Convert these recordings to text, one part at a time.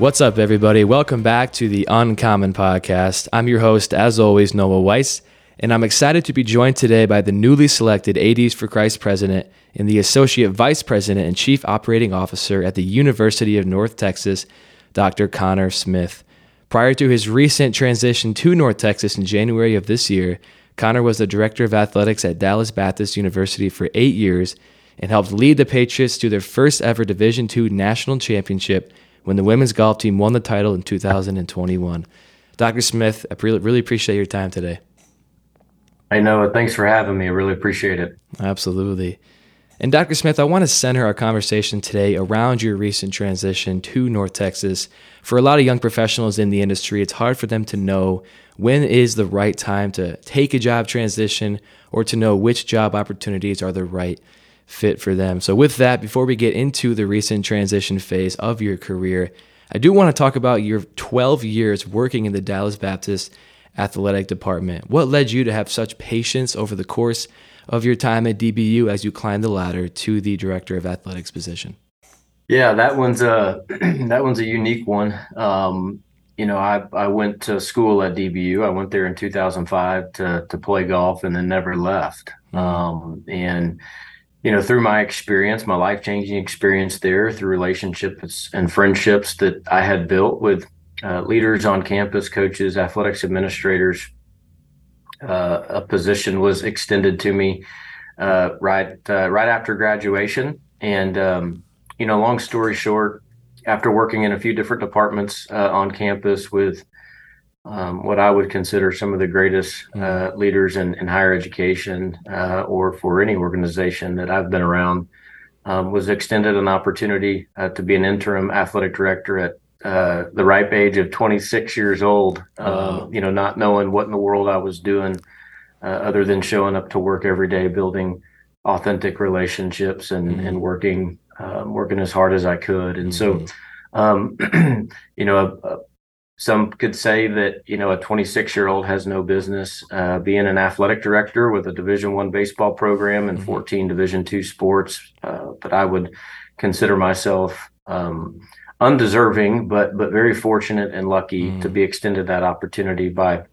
What's up, everybody? Welcome back to the Uncommon Podcast. I'm your host, as always, Noah Weiss, and I'm excited to be joined today by the newly selected ADs for Christ president and the associate vice president and chief operating officer at the University of North Texas, Dr. Connor Smith. Prior to his recent transition to North Texas in January of this year, Connor was the director of athletics at Dallas Baptist University for eight years and helped lead the Patriots to their first ever Division II national championship when the women's golf team won the title in 2021. Dr. Smith, I really appreciate your time today. I know. Thanks for having me. I really appreciate it. Absolutely. And Dr. Smith, I want to center our conversation today around your recent transition to North Texas. For a lot of young professionals in the industry, it's hard for them to know when is the right time to take a job transition or to know which job opportunities are the right fit for them. So, with that, before we get into the recent transition phase of your career, I do want to talk about your 12 years working in the Dallas Baptist athletic department. What led you to have such patience over the course of your time at DBU as you climbed the ladder to the director of athletics position? Yeah, that one's a that one's a unique one. Um, you know, I I went to school at DBU. I went there in 2005 to to play golf and then never left. Um, and you know, through my experience, my life changing experience there, through relationships and friendships that I had built with uh, leaders on campus, coaches, athletics administrators, uh, a position was extended to me uh, right uh, right after graduation. And um, you know, long story short, after working in a few different departments uh, on campus with um, what I would consider some of the greatest uh, mm. leaders in, in, higher education uh, or for any organization that I've been around. Um, was extended an opportunity uh, to be an interim athletic director at uh, the ripe age of 26 years old. Um, you know, not knowing what in the world I was doing, uh, other than showing up to work every day, building authentic relationships and mm-hmm. and working um, working as hard as I could. And mm-hmm. so, um, you know, some could say that you know a 26 year old has no business uh, being an athletic director with a division one baseball program and mm-hmm. 14 division two sports uh, but i would consider myself um, undeserving but but very fortunate and lucky mm. to be extended that opportunity by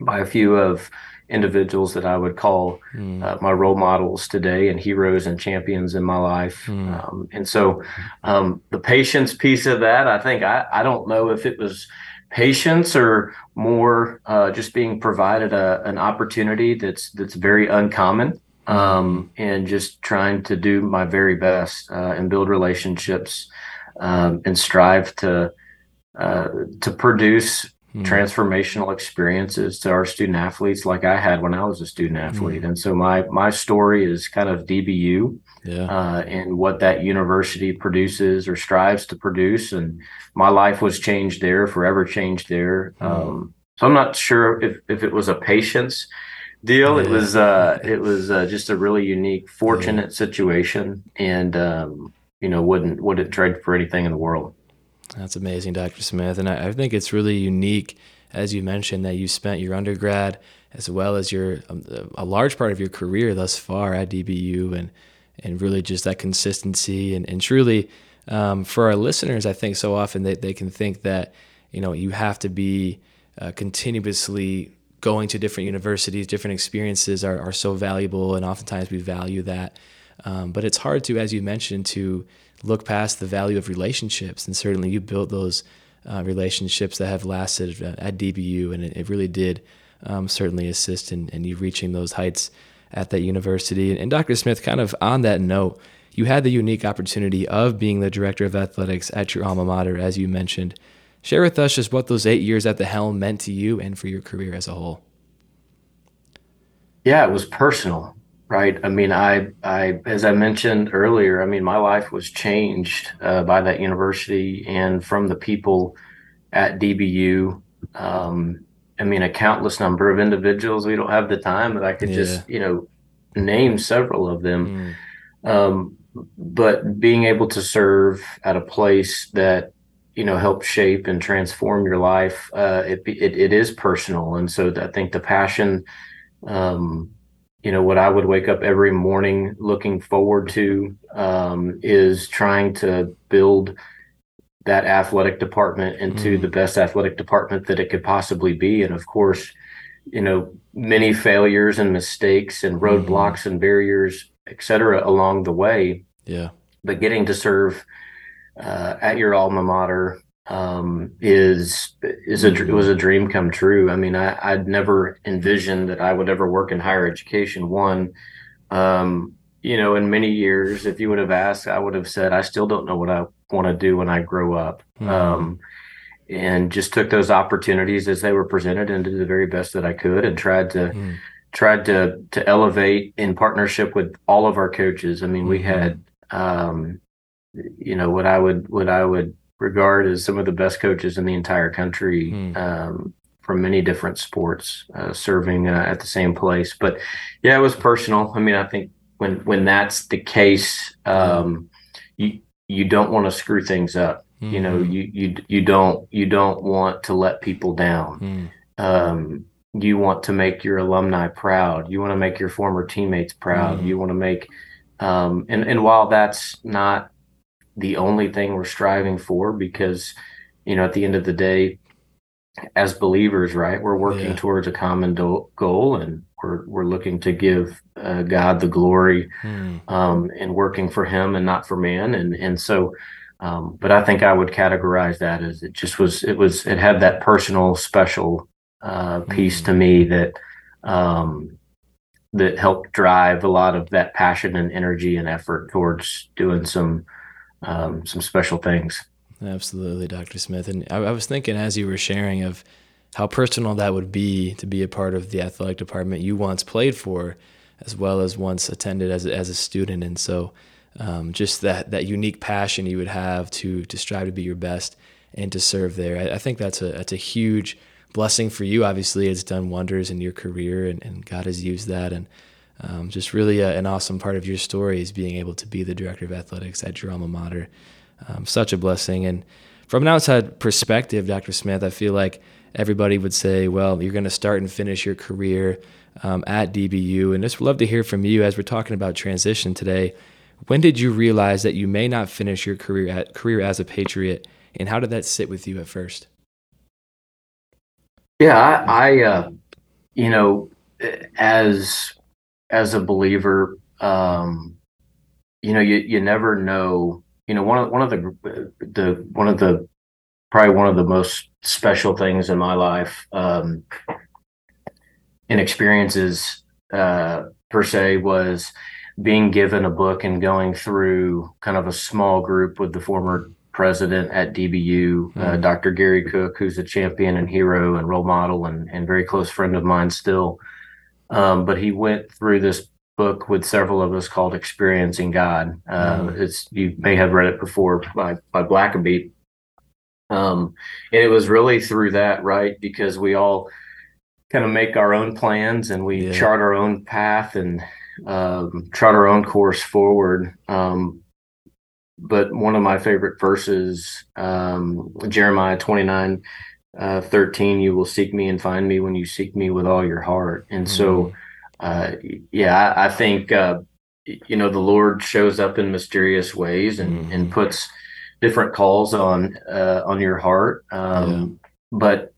by a few of individuals that I would call mm. uh, my role models today and heroes and champions in my life. Mm. Um, and so um, the patience piece of that, I think I, I don't know if it was patience or more uh, just being provided a, an opportunity that's that's very uncommon um, and just trying to do my very best uh, and build relationships um, and strive to uh, to produce mm. transformational experiences to our student athletes like I had when I was a student athlete. Mm. And so my my story is kind of DBU yeah. uh, and what that university produces or strives to produce. And my life was changed there, forever changed there. Mm. Um, so I'm not sure if, if it was a patience deal. Yeah. It was uh, it was uh, just a really unique, fortunate yeah. situation, and um, you know wouldn't wouldn't trade for anything in the world. That's amazing, Dr. Smith. And I, I, think it's really unique, as you mentioned, that you spent your undergrad as well as your um, a large part of your career thus far at DBU, and and really just that consistency and and truly um, for our listeners, I think so often they they can think that you know you have to be uh, continuously going to different universities, different experiences are, are so valuable, and oftentimes we value that. Um, but it's hard to, as you mentioned, to look past the value of relationships. And certainly you built those uh, relationships that have lasted at DBU, and it, it really did um, certainly assist in, in, you reaching those heights at that university. And, and, Dr. Smith, kind of on that note, you had the unique opportunity of being the director of athletics at your alma mater, as you mentioned. Share with us just what those eight years at the helm meant to you and for your career as a whole. Yeah, it was personal, right? I mean, I, I, as I mentioned earlier, I mean, my life was changed uh, by that university and from the people at DBU. Um, I mean, a countless number of individuals. We don't have the time, but I could yeah. just, you know, name several of them. Mm. Um, but being able to serve at a place that you know help shape and transform your life uh, it, it, it is personal and so i think the passion um, you know what i would wake up every morning looking forward to um, is trying to build that athletic department into mm. the best athletic department that it could possibly be and of course you know many failures and mistakes and roadblocks mm. and barriers et cetera along the way yeah but getting to serve uh, at your alma mater um, is is a mm-hmm. was a dream come true. I mean, I, I'd never envisioned that I would ever work in higher education. One, um, you know, in many years, if you would have asked, I would have said, I still don't know what I want to do when I grow up. Mm-hmm. Um, and just took those opportunities as they were presented and did the very best that I could and tried to mm-hmm. tried to to elevate in partnership with all of our coaches. I mean, we mm-hmm. had um, you know what I would what I would regard as some of the best coaches in the entire country mm. um, from many different sports, uh, serving uh, at the same place. But yeah, it was personal. I mean, I think when when that's the case, um, you you don't want to screw things up. Mm-hmm. You know, hmm. you you you don't you don't want to let people down. Mm. Um, you want to make your alumni proud. You want to make your former teammates proud. Mm. You want to make um, and and while that's not the only thing we're striving for because you know at the end of the day as believers right we're working yeah. towards a common do- goal and we're we're looking to give uh, God the glory hmm. um, and working for him and not for man and and so um, but I think I would categorize that as it just was it was it had that personal special uh, piece hmm. to me that um, that helped drive a lot of that passion and energy and effort towards doing some um, some special things. Absolutely, Dr. Smith. And I, I, was thinking as you were sharing of how personal that would be to be a part of the athletic department you once played for, as well as once attended as a, as a student. And so, um, just that that unique passion you would have to to strive to be your best and to serve there. I, I think that's a that's a huge blessing for you. Obviously, it's done wonders in your career, and, and God has used that. And um, just really a, an awesome part of your story is being able to be the director of athletics at your alma mater. Um, such a blessing. And from an outside perspective, Dr. Smith, I feel like everybody would say, well, you're going to start and finish your career um, at DBU. And just love to hear from you as we're talking about transition today. When did you realize that you may not finish your career at, career as a Patriot, and how did that sit with you at first? Yeah, I, I uh, you know, as as a believer, um, you know, you you never know. You know, one of one of the the one of the probably one of the most special things in my life um, and experiences uh, per se was being given a book and going through kind of a small group with the former president at DBU, mm-hmm. uh. Dr. Gary Cook, who's a champion and hero and role model and, and very close friend of mine still. Um, but he went through this book with several of us called Experiencing God. Uh, mm. It's you may have read it before by by Blackaby. Um, and it was really through that, right? Because we all kind of make our own plans and we yeah. chart our own path and um, chart our own course forward. Um, but one of my favorite verses, um, Jeremiah 29 uh, 13, you will seek me and find me when you seek me with all your heart. And mm-hmm. so, uh, yeah, I, I think, uh, you know, the Lord shows up in mysterious ways and, mm-hmm. and puts different calls on, uh, on your heart. Um, yeah. but,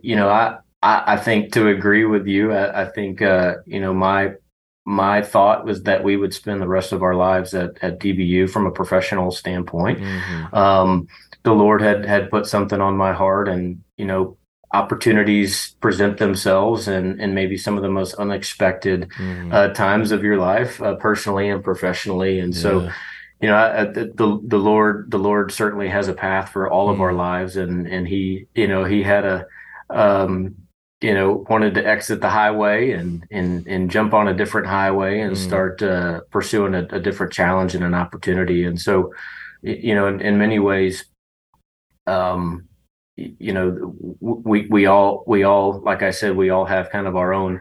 you know, I, I, I, think to agree with you, I, I think, uh, you know, my, my thought was that we would spend the rest of our lives at, at DBU from a professional standpoint. Mm-hmm. Um, the Lord had had put something on my heart, and you know, opportunities present themselves, and and maybe some of the most unexpected mm. uh, times of your life, uh, personally and professionally. And yeah. so, you know, the, the, the Lord, the Lord certainly has a path for all of our mm. lives. And, and he, you know, he had a, um, you know, wanted to exit the highway and, and, and jump on a different highway and mm. start, uh, pursuing a, a, different challenge and an opportunity. And so, you know, in, in many ways, um, you know, we, we all, we all, like I said, we all have kind of our own,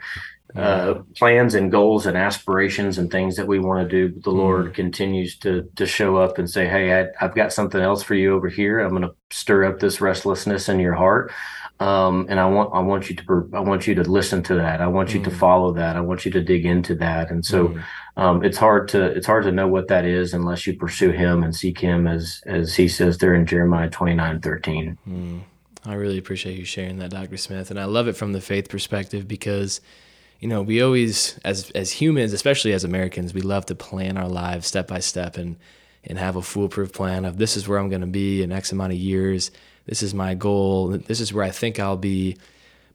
uh, plans and goals and aspirations and things that we want to do. But the mm. Lord continues to to show up and say, "Hey, I, have got something else for you over here. I'm going to stir up this restlessness in your heart, um, and I want I want you to I want you to listen to that. I want mm. you to mm. follow that. I want you to dig into that. And so, mm. Um, it's hard to it's hard to know what that is unless you pursue Him and seek Him, as as He says there in Jeremiah 29, 13. Mm. I really appreciate you sharing that, Dr. Smith, and I love it from the faith perspective because you know, we always, as as humans, especially as Americans, we love to plan our lives step by step and and have a foolproof plan of this is where I'm going to be in X amount of years. This is my goal. This is where I think I'll be.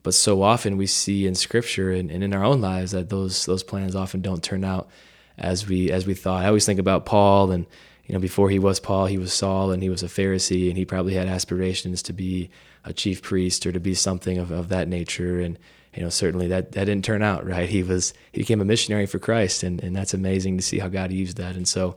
But so often we see in Scripture and, and in our own lives that those those plans often don't turn out as we as we thought. I always think about Paul and you know before he was Paul, he was Saul and he was a Pharisee and he probably had aspirations to be a chief priest or to be something of, of that nature and you know, certainly that, that didn't turn out right. He was he became a missionary for Christ, and, and that's amazing to see how God used that. And so,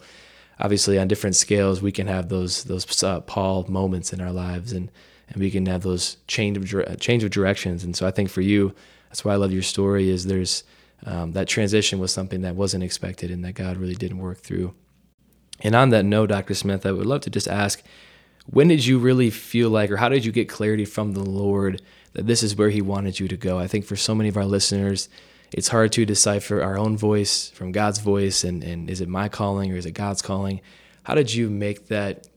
obviously, on different scales, we can have those those uh, Paul moments in our lives, and and we can have those change of change of directions. And so, I think for you, that's why I love your story. Is there's um, that transition was something that wasn't expected, and that God really didn't work through. And on that note, Dr. Smith, I would love to just ask, when did you really feel like, or how did you get clarity from the Lord? that this is where he wanted you to go. I think for so many of our listeners, it's hard to decipher our own voice from God's voice and, and is it my calling or is it God's calling? How did you make that?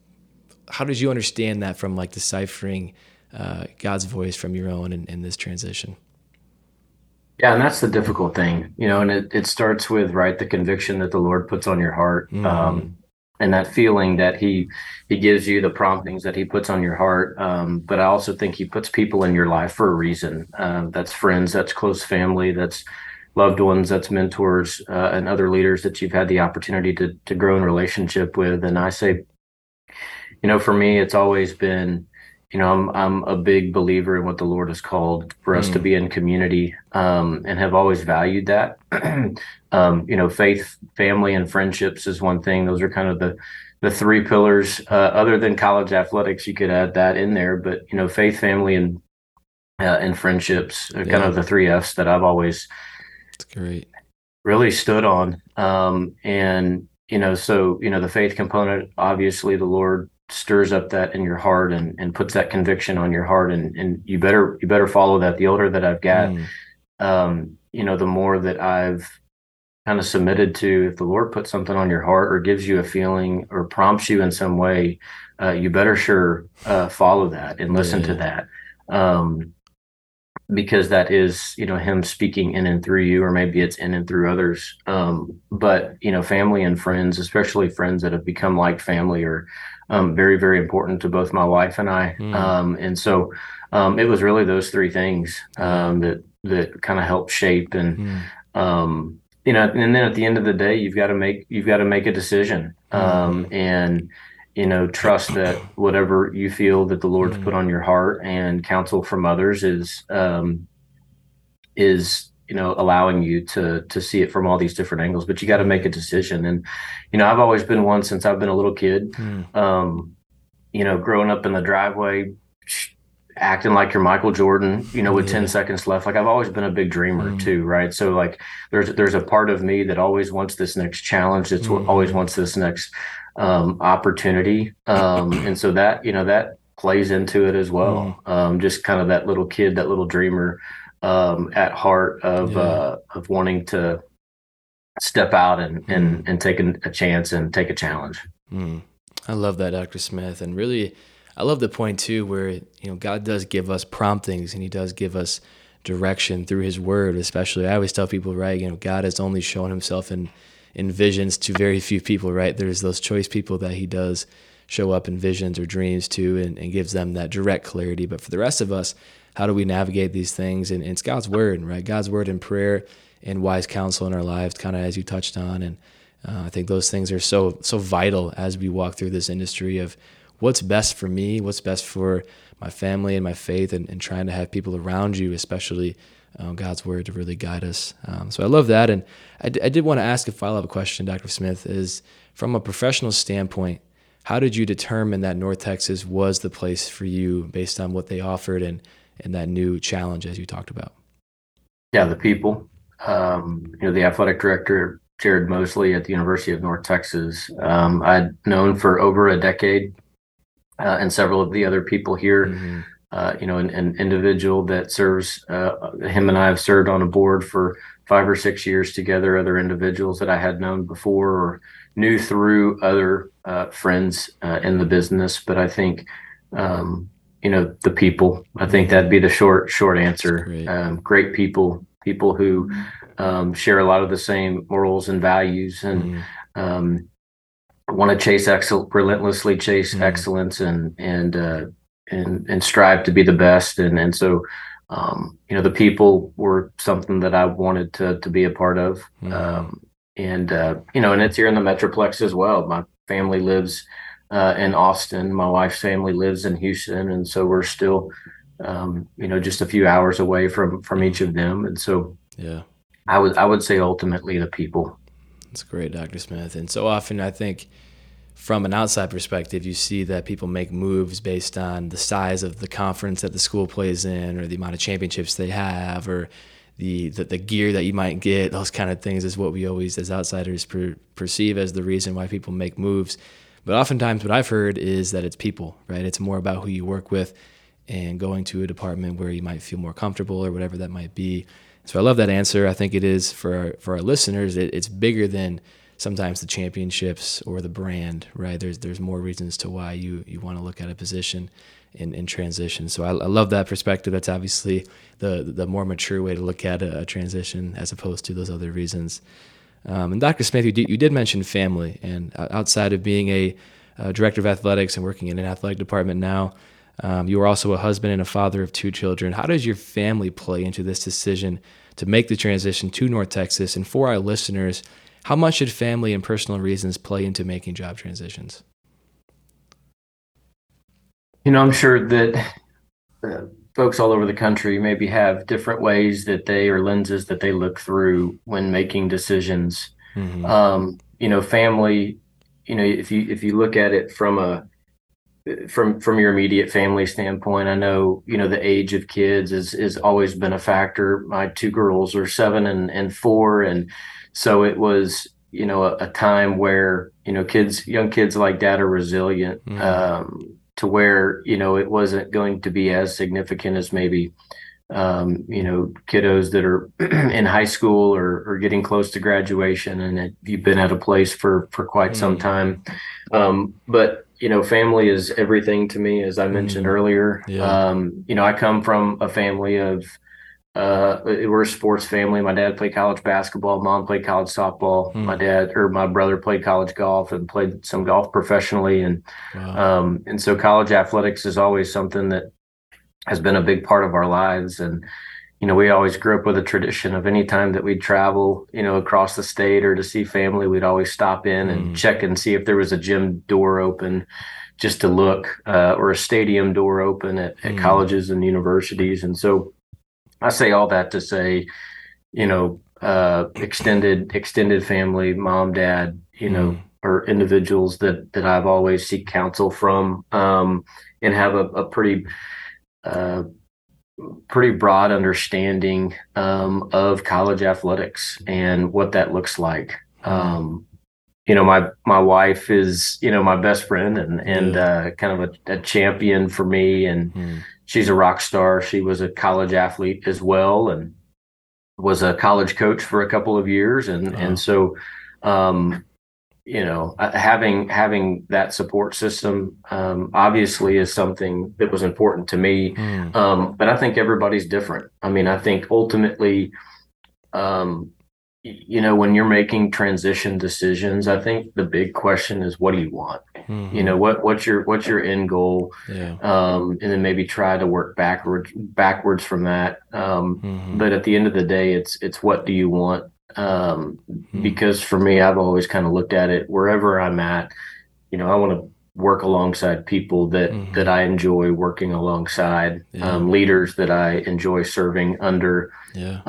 How did you understand that from like deciphering uh, God's voice from your own in, in this transition? Yeah, and that's the difficult thing, you know, and it, it starts with, right, the conviction that the Lord puts on your heart. Mm. Um, and that feeling that he he gives you the promptings that he puts on your heart um, but i also think he puts people in your life for a reason uh, that's friends that's close family that's loved ones that's mentors uh, and other leaders that you've had the opportunity to to grow in relationship with and i say you know for me it's always been you know, I'm I'm a big believer in what the Lord has called for us mm. to be in community, um, and have always valued that. um, you know, faith, family, and friendships is one thing. Those are kind of the the three pillars. Uh, other than college athletics, you could add that in there, but you know, faith, family, and uh, and friendships are yeah. kind of the three Fs that I've always. That's great. Really stood on, um, and you know, so you know, the faith component. Obviously, the Lord stirs up that in your heart and, and puts that conviction on your heart and, and you better you better follow that the older that i've got mm. um, you know the more that i've kind of submitted to if the lord puts something on your heart or gives you a feeling or prompts you in some way uh, you better sure uh, follow that and listen yeah. to that um, because that is you know him speaking in and through you or maybe it's in and through others um, but you know family and friends especially friends that have become like family are um, very very important to both my wife and I. Mm. Um, and so um, it was really those three things um, that that kind of helped shape and mm. you know and then at the end of the day you've got to make you've got to make a decision mm. and you know trust that whatever you feel that the lord's put hmm. on your heart and counsel from others is um, is you know allowing you to to see it from all these different angles but you got to make a decision and you know i've always been one since i've been a little kid mm. um you know growing up in the driveway acting like you're michael jordan you know with yeah. 10 seconds left like i've always been a big dreamer mm. too right so like there's there's a part of me that always wants this next challenge that's mm. always wants this next um opportunity um and so that you know that plays into it as well mm. um just kind of that little kid that little dreamer um, at heart of yeah. uh, of wanting to step out and and, mm. and take a, a, chance and take a challenge. Mm. I love that, Dr. Smith, and really, I love the point too, where you know God does give us promptings and He does give us direction through His Word. Especially, I always tell people, right? You know, God has only shown Himself in in visions to very few people, right? There's those choice people that He does show up in visions or dreams to, and, and gives them that direct clarity. But for the rest of us, how do we navigate these things? And, and it's God's word, right? God's word and prayer and wise counsel in our lives, kind of as you touched on. And Uh, I think those things are so so vital as we walk through this industry of what's best for me, what's best for my family and my faith, and, and trying to have people around you, especially um, God's word, to really guide us. Um, so I love that, and I, d- I did want to ask a follow up question, Dr. Smith, is from a professional standpoint. How did you determine that North Texas was the place for you based on what they offered and, and that new challenge as you talked about? Yeah, the people. Um, you know, the athletic director Jared Mosley at the University of North Texas. Um, I'd known for over a decade, uh, and several of the other people here. Mm-hmm. Uh, you know, an, an, individual that serves uh, him and I have served on a board for five or six years together. Other individuals that I had known before or knew through other uh, friends uh, in the business. But I think, um, you know, the people. I think that'd be the short short answer. Great. Um, great people, people who um, share a lot of the same morals and values and mm. um, want to chase excel relentlessly chase mm. excellence and and uh, and and strive to be the best and and so um, you know the people were something that I wanted to to be a part of mm. and uh, you know and it's here in the metroplex as well my family lives uh, in Austin my wife's family lives in Houston and so we're still um, you know just a few hours away from from each of them and so yeah I would I would say ultimately the people. That's great, Dr. Smith. And so often I think from an outside perspective, you see that people make moves based on the size of the conference that the school plays in, or the amount of championships they have, or the the, the gear that you might get. Those kind of things is what we always, as outsiders, per, perceive as the reason why people make moves. But oftentimes, what I've heard is that it's people, right? It's more about who you work with and going to a department where you might feel more comfortable or whatever that might be. So I love that answer. I think it is for our, for our listeners. It, it's bigger than sometimes the championships or the brand, right? There's there's more reasons to why you you want to look at a position in, in transition. So I, I love that perspective. That's obviously the the more mature way to look at a, a transition as opposed to those other reasons. Um, and Dr. Smith, you did, you did mention family, and outside of being a, a director of athletics and working in an athletic department now, um, you are also a husband and a father of two children. How does your family play into this decision to make the transition to North Texas? And for our listeners, how much should family and personal reasons play into making job transitions? You know, I'm sure that uh, folks all over the country maybe have different ways that they or lenses that they look through when making decisions. Mm-hmm. Um, you know, family. You know, if you if you look at it from a from from your immediate family standpoint i know you know the age of kids is is always been a factor my two girls are seven and and four and so it was you know a, a time where you know kids young kids like that are resilient mm. um, to where you know it wasn't going to be as significant as maybe um, you know kiddos that are in high school or, or getting close to graduation and it, you've been at a place for for quite mm. some time um, but you know, family is everything to me, as I mentioned mm. earlier. Yeah. Um, you know, I come from a family of uh, we're a sports family. My dad played college basketball. Mom played college softball. Mm. My dad or my brother played college golf and played some golf professionally. And wow. um, and so college athletics is always something that has been a big part of our lives. And you know, we always grew up with a tradition of any time that we'd travel, you know, across the state or to see family, we'd always stop in and mm. check and see if there was a gym door open just to look uh, or a stadium door open at, at mm. colleges and universities. And so I say all that to say, you know, uh, extended extended family, mom, dad, you know, mm. or individuals that that I've always seek counsel from um, and have a, a pretty uh, pretty broad understanding um, of college athletics and what that looks like. Um, you know, my my wife is you know my best friend and and uh, kind of a, a, champion for me, and mm. She's a rock star. She was a college athlete as well, and was a college coach for a couple of years, and and so. Um, you know uh, having having that support system um, obviously is something that was important to me mm. um, but i think everybody's different i mean i think ultimately um, you know when you're making transition decisions i think the big question is what do you want mm-hmm. you know what what's your what's your end goal yeah. um, and then maybe try to work backwards backwards from that um, mm-hmm. but at the end of the day it's it's what do you want um, mm-hmm. because for me, I've always kind of looked at it wherever I'm at. You know, I want to work alongside people that mm-hmm. that I enjoy working alongside, yeah. um, leaders that I enjoy serving under. Yeah.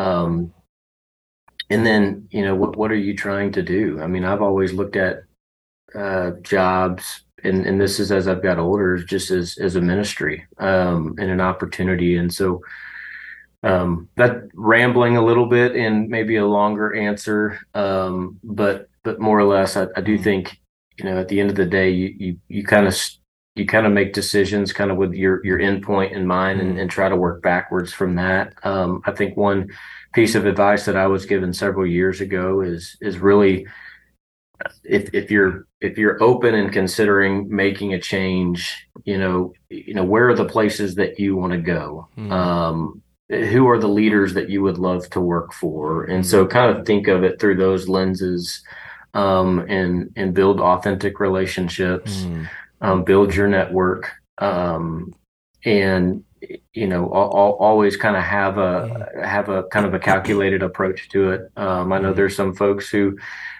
And then you know what what are you trying to do? I mean, I've always looked at uh, jobs, and and this is as I've got older, just as as a ministry um, and an opportunity, and so. Um, that rambling a little bit and maybe a longer answer, um, but but more or less, I, I do mm-hmm. think you know at the end of the day you you you kind of you kind of make decisions kind of with your your endpoint in mind and, mm-hmm. and try to work backwards from that um, i think one piece of advice that i was given several years ago is is really if if you're if you're open and considering making a change you know you know where are the places that you want to go mm. um, who are the leaders that you would love to work for and so kind of think of it through those lenses um, and and build authentic relationships, mm. um, build your network, um, and you know always kind of have a have a kind of a calculated approach to it. Um, I know there's some folks who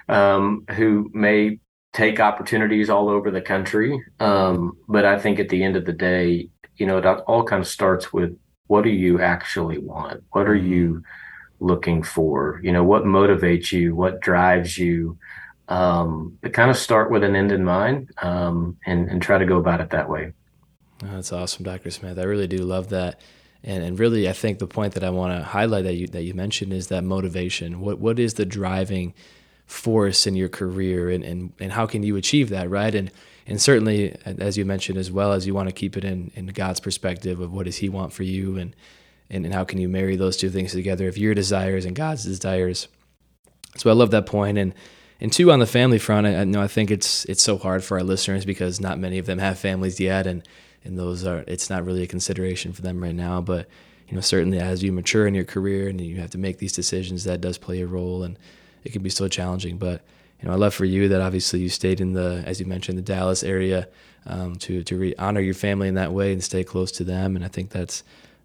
um, who may take opportunities all over the country, um, but I think at the end of the day, you know, it all kind of starts with what do you actually want? What are hmm. you looking for? You know, what motivates you? What drives you? um, but kind of start with an end in mind um, and, and try to go about it that way. That's awesome, Dr. Smith. I really do love that. And, and really, I think the point that I want to highlight that you, that you mentioned is that motivation. What, what is the driving force in your career and, and, and how can you achieve that, right? And, and certainly, as you mentioned as well, as you want to keep it in, in God's perspective of what does he want for you and, and, and how can you marry those two things together of your desires and God's desires. So I love that point. And, and two, on the family front, I, I know I think it's it's so hard for our listeners because not many of them have families yet, and and those are it's not really a consideration for them right now. But you know, certainly as you mature in your career and you have to make these decisions, that does play a role, and it can be so challenging. But you know, I love for you that obviously you stayed in the, as you mentioned, the Dallas area um, to to re- honor your family in that way and stay close to them. And I think that's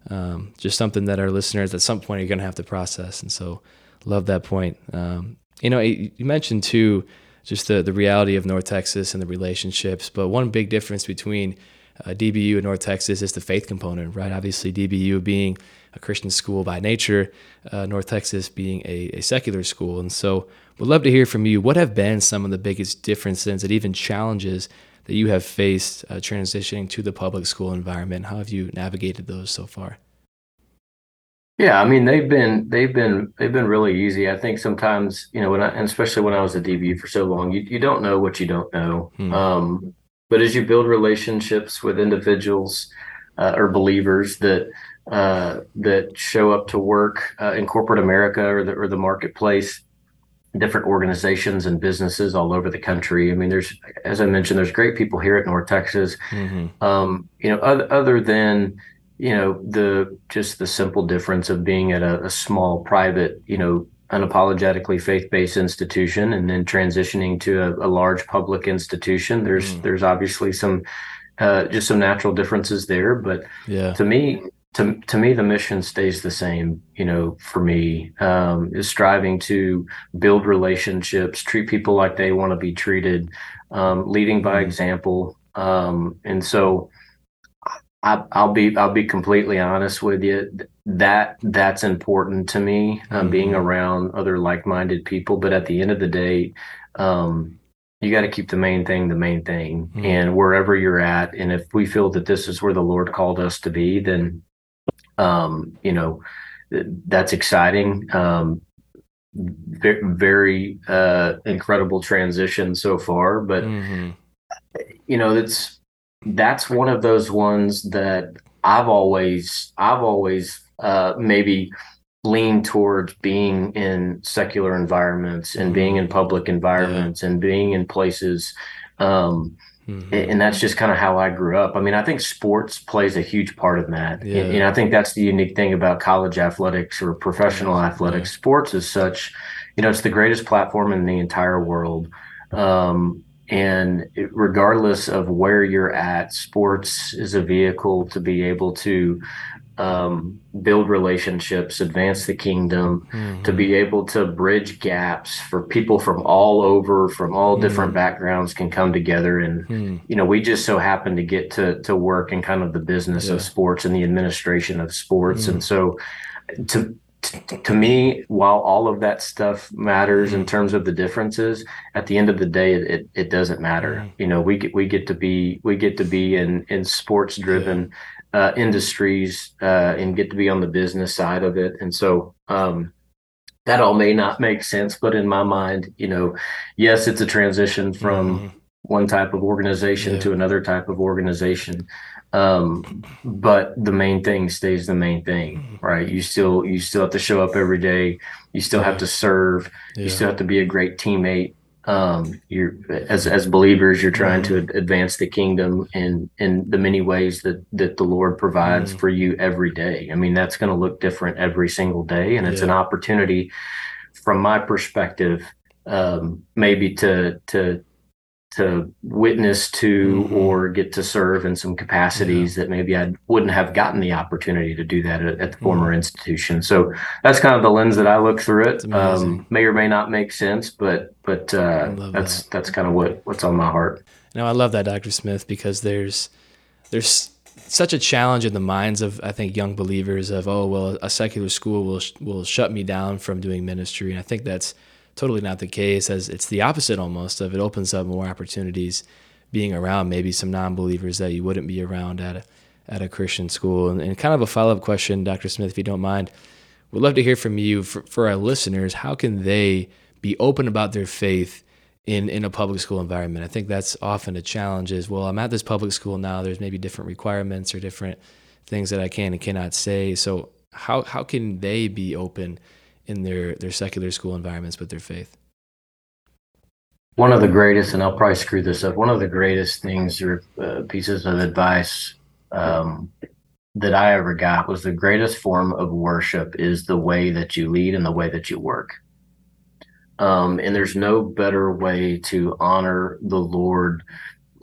um, just something that our listeners at some point are going to have to process. And so, love that point. Um, you know, you mentioned too just the the reality of North Texas and the relationships, but one big difference between uh, DBU in North Texas is the faith component, right? Obviously, DBU being a Christian school by nature, uh, North Texas being a, a, secular school. And so, we'd love to hear from you. What have been some of the biggest differences and even challenges that you have faced uh, transitioning to the public school environment? How have you navigated those so far? Yeah, I mean they've been they've been they've been really easy. I think sometimes you know when I and especially when I was a DB for so long, you you don't know what you don't know. Hmm. Um, but as you build relationships with individuals uh, or believers that uh, that show up to work uh, in corporate America or the or the marketplace, different organizations and businesses all over the country. I mean, there's as I mentioned, there's great people here at North Texas. Mm-hmm. Um, you know, other, other than you know the just the simple difference of being at a, a small private you know unapologetically faith-based institution and then transitioning to a, a large public institution there's mm. there's obviously some uh, just some natural differences there but yeah to me to, to me the mission stays the same you know for me um, is striving to build relationships treat people like they want to be treated um, leading by mm. example um, and so I, will be I'll be completely honest with you. That that's important to me, um, mm-hmm. being around other like-minded people. But at the end of the day, um, you got to keep the main thing the main thing. Mm-hmm. And wherever you're at, and if we feel that this is where the Lord called us to be, then um, you know that's exciting. Um, very, very uh, incredible transition so far, but mm-hmm. you know it's that's one of those ones that I've always I've always uh, maybe leaned towards being in secular environments and being in public environments yeah. and being in places um, mm-hmm. and that's just kind of how I grew up. I mean, I think sports plays a huge part of that. Yeah. And, and, I think that's the unique thing about college athletics or professional athletics. Sports is such, you know, it's the greatest platform in the entire world. Um, and it, regardless of where you're at, sports is a vehicle to be able to um, build relationships, advance the kingdom, mm-hmm. to be able to bridge gaps for people from all over, from all mm-hmm. different backgrounds, can come together. And mm-hmm. you know, we just so happen to get to to work in kind of the business yeah. of sports and the administration of sports, and so to to me, while all of that stuff matters in terms of the differences, at the end of the day, it, it doesn't matter. You know, we get we get to be we get to be in in sports driven uh, industries uh, and get to be on the business side of it. And so um, that all may not make sense, but in my mind, you know, yes, it's a transition from mm-hmm. one type of organization yeah. to another type of organization. Um, but the main thing stays the main thing, mm-hmm. right? You still you still have to show up every day. You still have to serve. Yeah. You still have to be a great teammate um, you're as as believers you're trying to mm. advance the kingdom in in the many ways that that the lord provides mm. for you every day i mean that's going to look different every single day and it's yeah. an opportunity from my perspective um, maybe to to to witness to mm-hmm. or get to serve in some capacities yeah. that maybe I wouldn't have gotten the opportunity to do that at, at the mm-hmm. former institution. So that's kind of the lens that I look through it. Um, may or may not make sense, but but uh, that's that. that's kind of what what's on my heart. No, I love that, Dr. Smith, because there's there's such a challenge in the minds of I think young believers of oh well a secular school will will shut me down from doing ministry, and I think that's totally not the case as it's the opposite almost of it opens up more opportunities being around maybe some non-believers that you wouldn't be around at a, at a Christian school. And, and kind of a follow-up question, Dr. Smith, if you don't mind, we'd love to hear from you for, for our listeners. How can they be open about their faith in, in a public school environment? I think that's often a challenge is, well, I'm at this public school now, there's maybe different requirements or different things that I can and cannot say. So how, how can they be open in their their secular school environments with their faith? One of the greatest, and I'll probably screw this up. One of the greatest things or uh, pieces of advice um, that I ever got was the greatest form of worship is the way that you lead and the way that you work. Um, and there's no better way to honor the Lord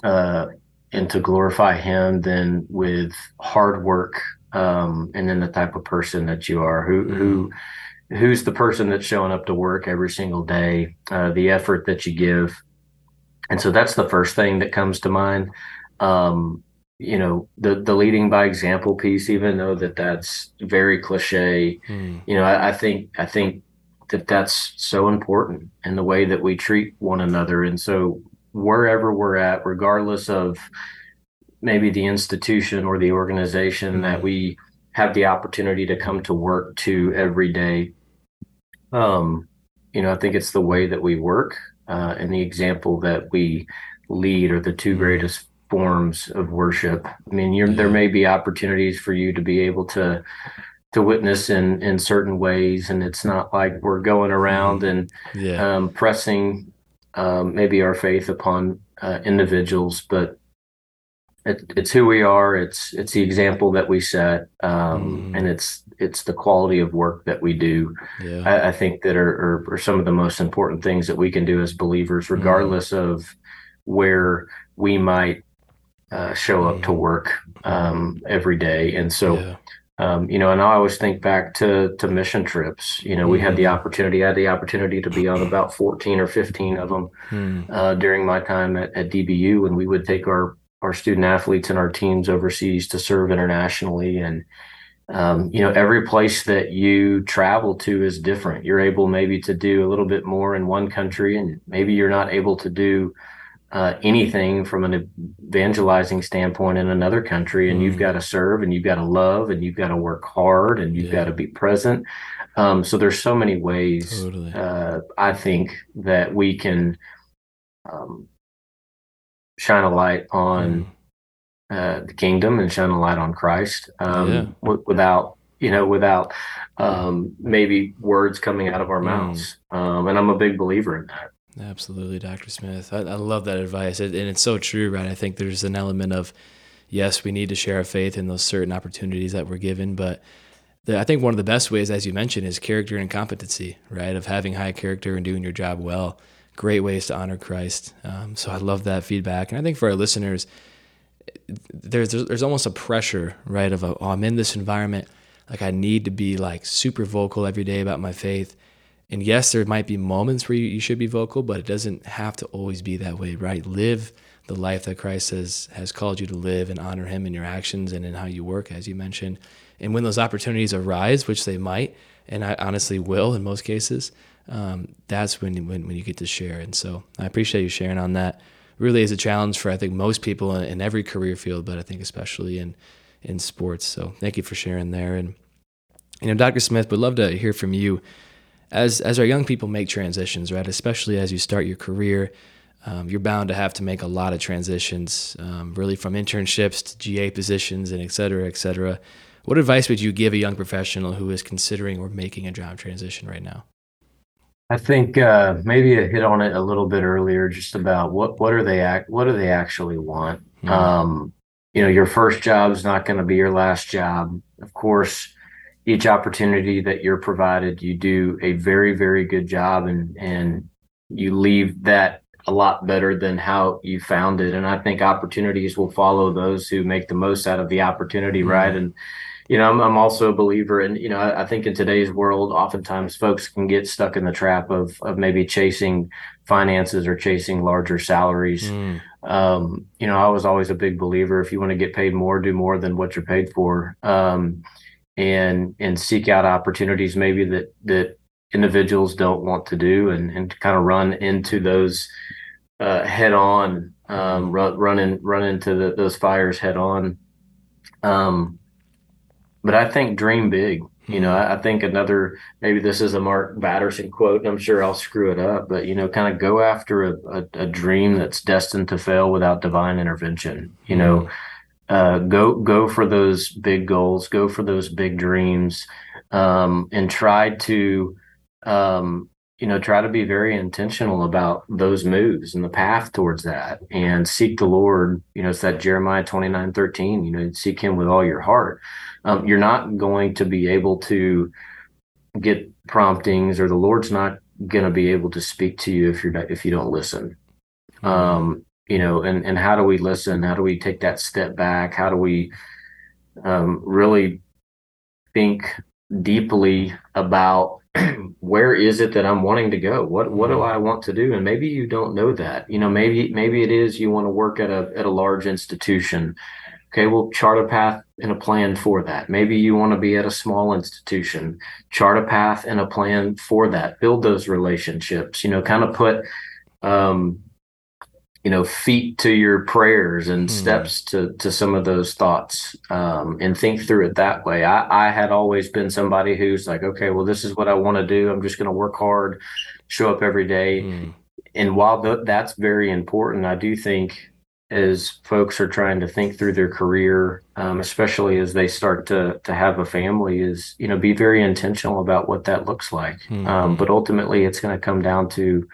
uh, and to glorify Him than with hard work um, and then the type of person that you are, who mm-hmm. who who's the person that's showing up to work every single day, uh, the effort that you give. And so that's the first thing that comes to mind. Um, you know, the the leading by example piece, even though that that's very cliche, mm. you know, I, I think I think that that's so important in the way that we treat one another. And so wherever we're at, regardless of maybe the institution or the organization mm-hmm. that we have the opportunity to come to work to every day. Um, you know, I think it's the way that we work uh, and the example that we lead are the two mm-hmm. greatest forms of worship. I mean, there may be opportunities for you to be able to to witness in in certain ways, and it's not like we're going around mm-hmm. and yeah. um, pressing um, maybe our faith upon uh, individuals, but it, it's who we are. It's it's the example that we set, um, mm. and it's it's the quality of work that we do. Yeah. I, I, think that are, are, are, some of the most important things that we can do as believers, mm-hmm. regardless mm. of where we might uh, show mm. up to mm-hmm. work um, every day. And so, yeah. um, you know, and I always think back to to mission trips. You know, we had the mm-hmm. opportunity. I had the opportunity to be on about fourteen or fifteen of them mm. uh, during my time at, at DBU, and we would take our our student athletes and our teams overseas to serve internationally and um, you know every place that you travel to is different you're able maybe to do a little bit more in one country and maybe you're not able to do uh, anything from an evangelizing standpoint in another country and mm. you've got to serve and you've got to love and you've got to work hard and you've yeah. got to be present um, so there's so many ways totally. uh, i think that we can um, shine a light on mm. uh, the kingdom and shine a light on Christ um, yeah. w- without you know without um, maybe words coming out of our mm. mouths. Um, and I'm a big believer in that. Absolutely, Dr. Smith. I, I love that advice, it, and it's so true, right? I think there's an element of yes, we need to share our faith in those certain opportunities that we're given, but the, I think one of the best ways, as you mentioned, is character and competency, right? Of having high character and doing your job well great ways to honor Christ. Um, so I love that feedback. And I think for our listeners, there's there's almost a pressure, right? Of a, oh, I'm in this environment, like I need to be like super vocal every day about my faith. And yes, there might be moments where you, you should be vocal, but it doesn't have to always be that way, right? Live the life that Christ has has called you to live and honor Him in your actions and in how you work, as you mentioned. And when those opportunities arise, which they might, and I honestly will in most cases, um, that's when, when when you get to share. And so I appreciate you sharing on that. Really is a challenge for I think most people in, in every career field, but I think especially in in sports. So thank you for sharing there. And you know, Dr. Smith, would love to hear from you as as our young people make transitions, right? Especially as you start your career. Um, you're bound to have to make a lot of transitions, um, really from internships to GA positions and et cetera, et cetera. What advice would you give a young professional who is considering or making a job transition right now? I think uh, maybe I hit on it a little bit earlier, just about what what are they act what do they actually want? Mm-hmm. Um, you know, your first job is not going to be your last job. Of course, each opportunity that you're provided, you do a very very good job, and and you leave that a lot better than how you found it. And I think opportunities will follow those who make the most out of the opportunity, mm-hmm. right? And you know, I'm, I'm also a believer in, you know, I, I, think in today's world, oftentimes folks can get stuck in the trap of, of maybe chasing finances or chasing larger salaries. Mm. Um, you know, I was always a big believer. If you want to get paid more, do more than what you're paid for. Um, and, and seek out opportunities maybe that, that individuals don't want to do and, and kind of run into those, uh, head on, um, run, run in, run into the, those fires head on. Um, but I think dream big. You know, I, I think another maybe this is a Mark Batterson quote, and I'm sure I'll screw it up, but you know, kind of go after a, a, a dream that's destined to fail without divine intervention. You know, uh, go go for those big goals, go for those big dreams, um, and try to um, you know, try to be very intentional about those moves and the path towards that and seek the Lord. You know, it's that Jeremiah 29 13, you know, seek him with all your heart. Um, you're not going to be able to get promptings or the Lord's not going to be able to speak to you if you're not, if you don't listen. Mm-hmm. Um, you know, and, and how do we listen? How do we take that step back? How do we um, really think deeply about where is it that I'm wanting to go? What what do. I want to do? And maybe you don't know that. You know, maybe maybe it is you want to work at a at a large institution. Okay, well, chart a path and a plan for that. Maybe you want to be at a small institution. Chart a path and a plan for that. Build those relationships. You know, kind of put um, you know feet to your prayers and mm. steps to to some of those thoughts um, and think through it that way I, I had always been somebody who's like okay well this is what i want to do i'm just going to work hard show up every day mm. and while th- that's very important i do think as folks are trying to think through their career um, especially as they start to to have a family is you know be very intentional about what that looks like mm. um, but ultimately it's going to come down to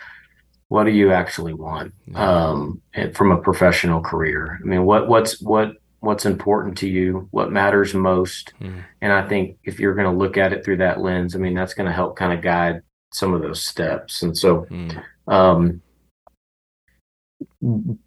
what do you actually want um, from a professional career? I mean, what what's what what's important to you? What matters most? Mm. And I think if you're going to look at it through that lens, I mean, that's going to help kind of guide some of those steps. And so, mm. um,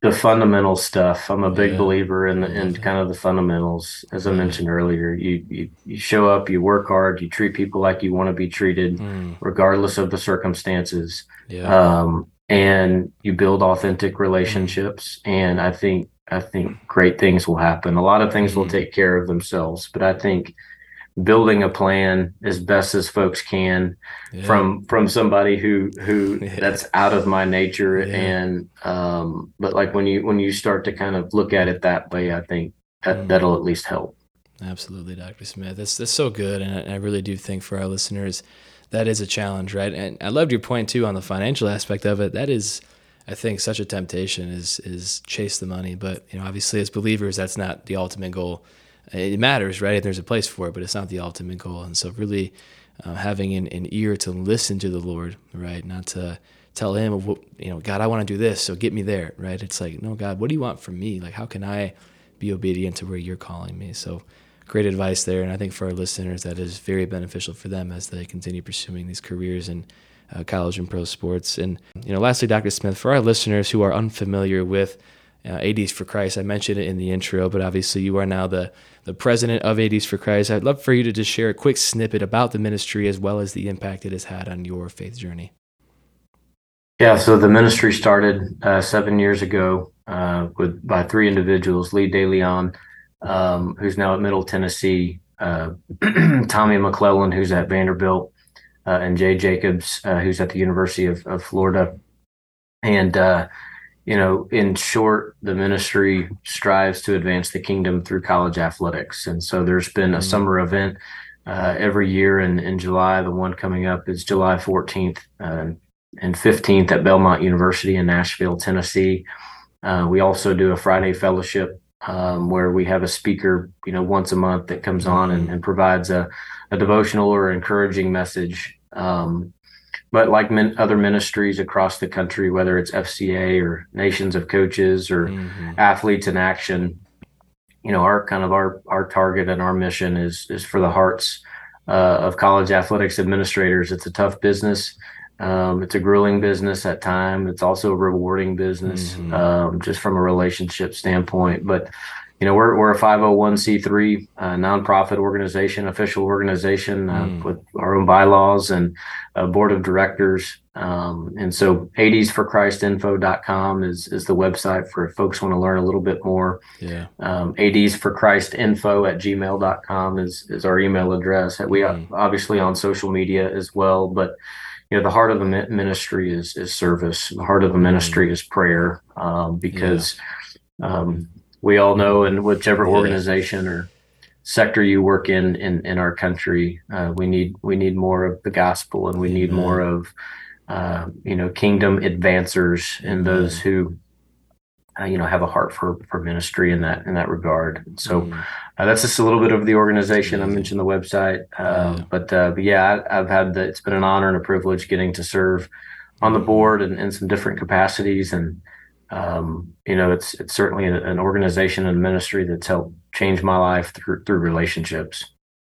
the fundamental stuff. I'm a big yeah. believer in the in kind of the fundamentals. As I mentioned earlier, you, you you show up, you work hard, you treat people like you want to be treated, mm. regardless of the circumstances. Yeah. Um, and you build authentic relationships and i think i think great things will happen a lot of things will mm-hmm. take care of themselves but i think building a plan as best as folks can yeah. from from somebody who who yeah. that's out of my nature yeah. and um but like when you when you start to kind of look at it that way i think that, mm. that'll at least help absolutely dr smith that's that's so good and I, I really do think for our listeners that is a challenge, right? And I loved your point too on the financial aspect of it. That is, I think, such a temptation is is chase the money. But you know, obviously, as believers, that's not the ultimate goal. It matters, right? And there's a place for it, but it's not the ultimate goal. And so, really, uh, having an, an ear to listen to the Lord, right? Not to tell Him, you know, God, I want to do this, so get me there, right? It's like, no, God, what do you want from me? Like, how can I be obedient to where You're calling me? So great advice there. And I think for our listeners, that is very beneficial for them as they continue pursuing these careers in uh, college and pro sports. And, you know, lastly, Dr. Smith, for our listeners who are unfamiliar with uh, ADs for Christ. I mentioned it in the intro, but obviously you are now the the president of ADs for Christ. I'd love for you to just share a quick snippet about the ministry as well as the impact it has had on your faith journey. Yeah, so the ministry started uh, seven years ago uh, with by three individuals: Lee DeLeon, um, who's now at Middle Tennessee, uh, Tommy McClellan, who's at Vanderbilt, uh, and Jay Jacobs, uh, who's at the University of, of Florida. And uh, you know, in short, the ministry strives to advance the kingdom through college athletics. And so there's been a mm-hmm. summer event uh, every year in, in July. The one coming up is July 14th uh, and 15th at Belmont University in Nashville, Tennessee. Uh, we also do a Friday fellowship um, where we have a speaker, you know, once a month that comes on and, and provides a, a devotional or encouraging message um, but like min- other ministries across the country, whether it's FCA or Nations of Coaches or mm-hmm. Athletes in Action, you know, our kind of our our target and our mission is is for the hearts uh, of college athletics administrators. It's a tough business. Um, it's a grueling business at time. It's also a rewarding business, mm-hmm. um, just from a relationship standpoint. But you know, we're, we're a 501c3 uh, nonprofit organization, official organization uh, mm. with our own bylaws and a board of directors. Um, and so adsforchristinfo.com is, is the website for if folks want to learn a little bit more. Yeah. Um, adsforchristinfo at gmail.com is, is our email address. We are mm. obviously on social media as well, but you know, the heart of the ministry is, is service. The heart of the mm. ministry is prayer um, because, yeah. um, we all know in whichever organization or sector you work in in, in our country uh, we need we need more of the gospel and we need more of uh, you know kingdom advancers and those who uh, you know have a heart for for ministry in that in that regard so mm. uh, that's just a little bit of the organization i mentioned the website uh, yeah. but uh, but yeah I, have had the it's been an honor and a privilege getting to serve on the board and in some different capacities and um, you know, it's it's certainly an organization and ministry that's helped change my life through through relationships.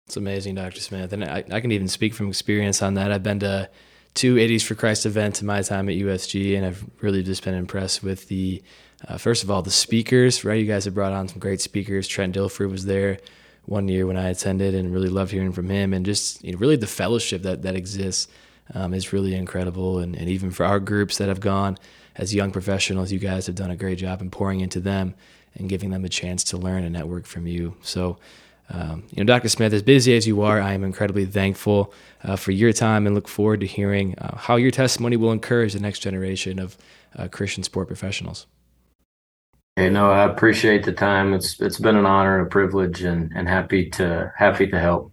It's amazing, Dr. Smith, and I, I can even speak from experience on that. I've been to two ADs for Christ events in my time at USG, and I've really just been impressed with the uh, first of all the speakers. Right, you guys have brought on some great speakers. Trent Dilfer was there one year when I attended, and really loved hearing from him. And just you know, really the fellowship that that exists um, is really incredible. And, and even for our groups that have gone as young professionals, you guys have done a great job in pouring into them and giving them a chance to learn and network from you. So, um, you know, Dr. Smith, as busy as you are, I am incredibly thankful uh, for your time and look forward to hearing uh, how your testimony will encourage the next generation of uh, Christian sport professionals. Hey, no, I appreciate the time. It's it's been an honor and a privilege, and, and happy to happy to help.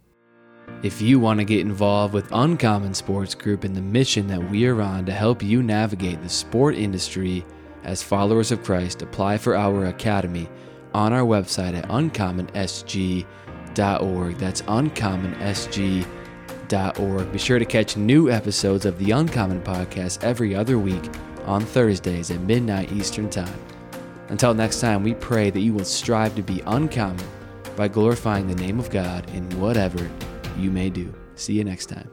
If you want to get involved with Uncommon Sports Group and the mission that we are on to help you navigate the sport industry as followers of Christ, apply for our academy on our website at uncommonSG.org. That's uncommonSG.org. Be sure to catch new episodes of the Uncommon Podcast every other week on Thursdays at midnight Eastern Time. Until next time, we pray that you will strive to be uncommon by glorifying the name of God in whatever you may do. See you next time.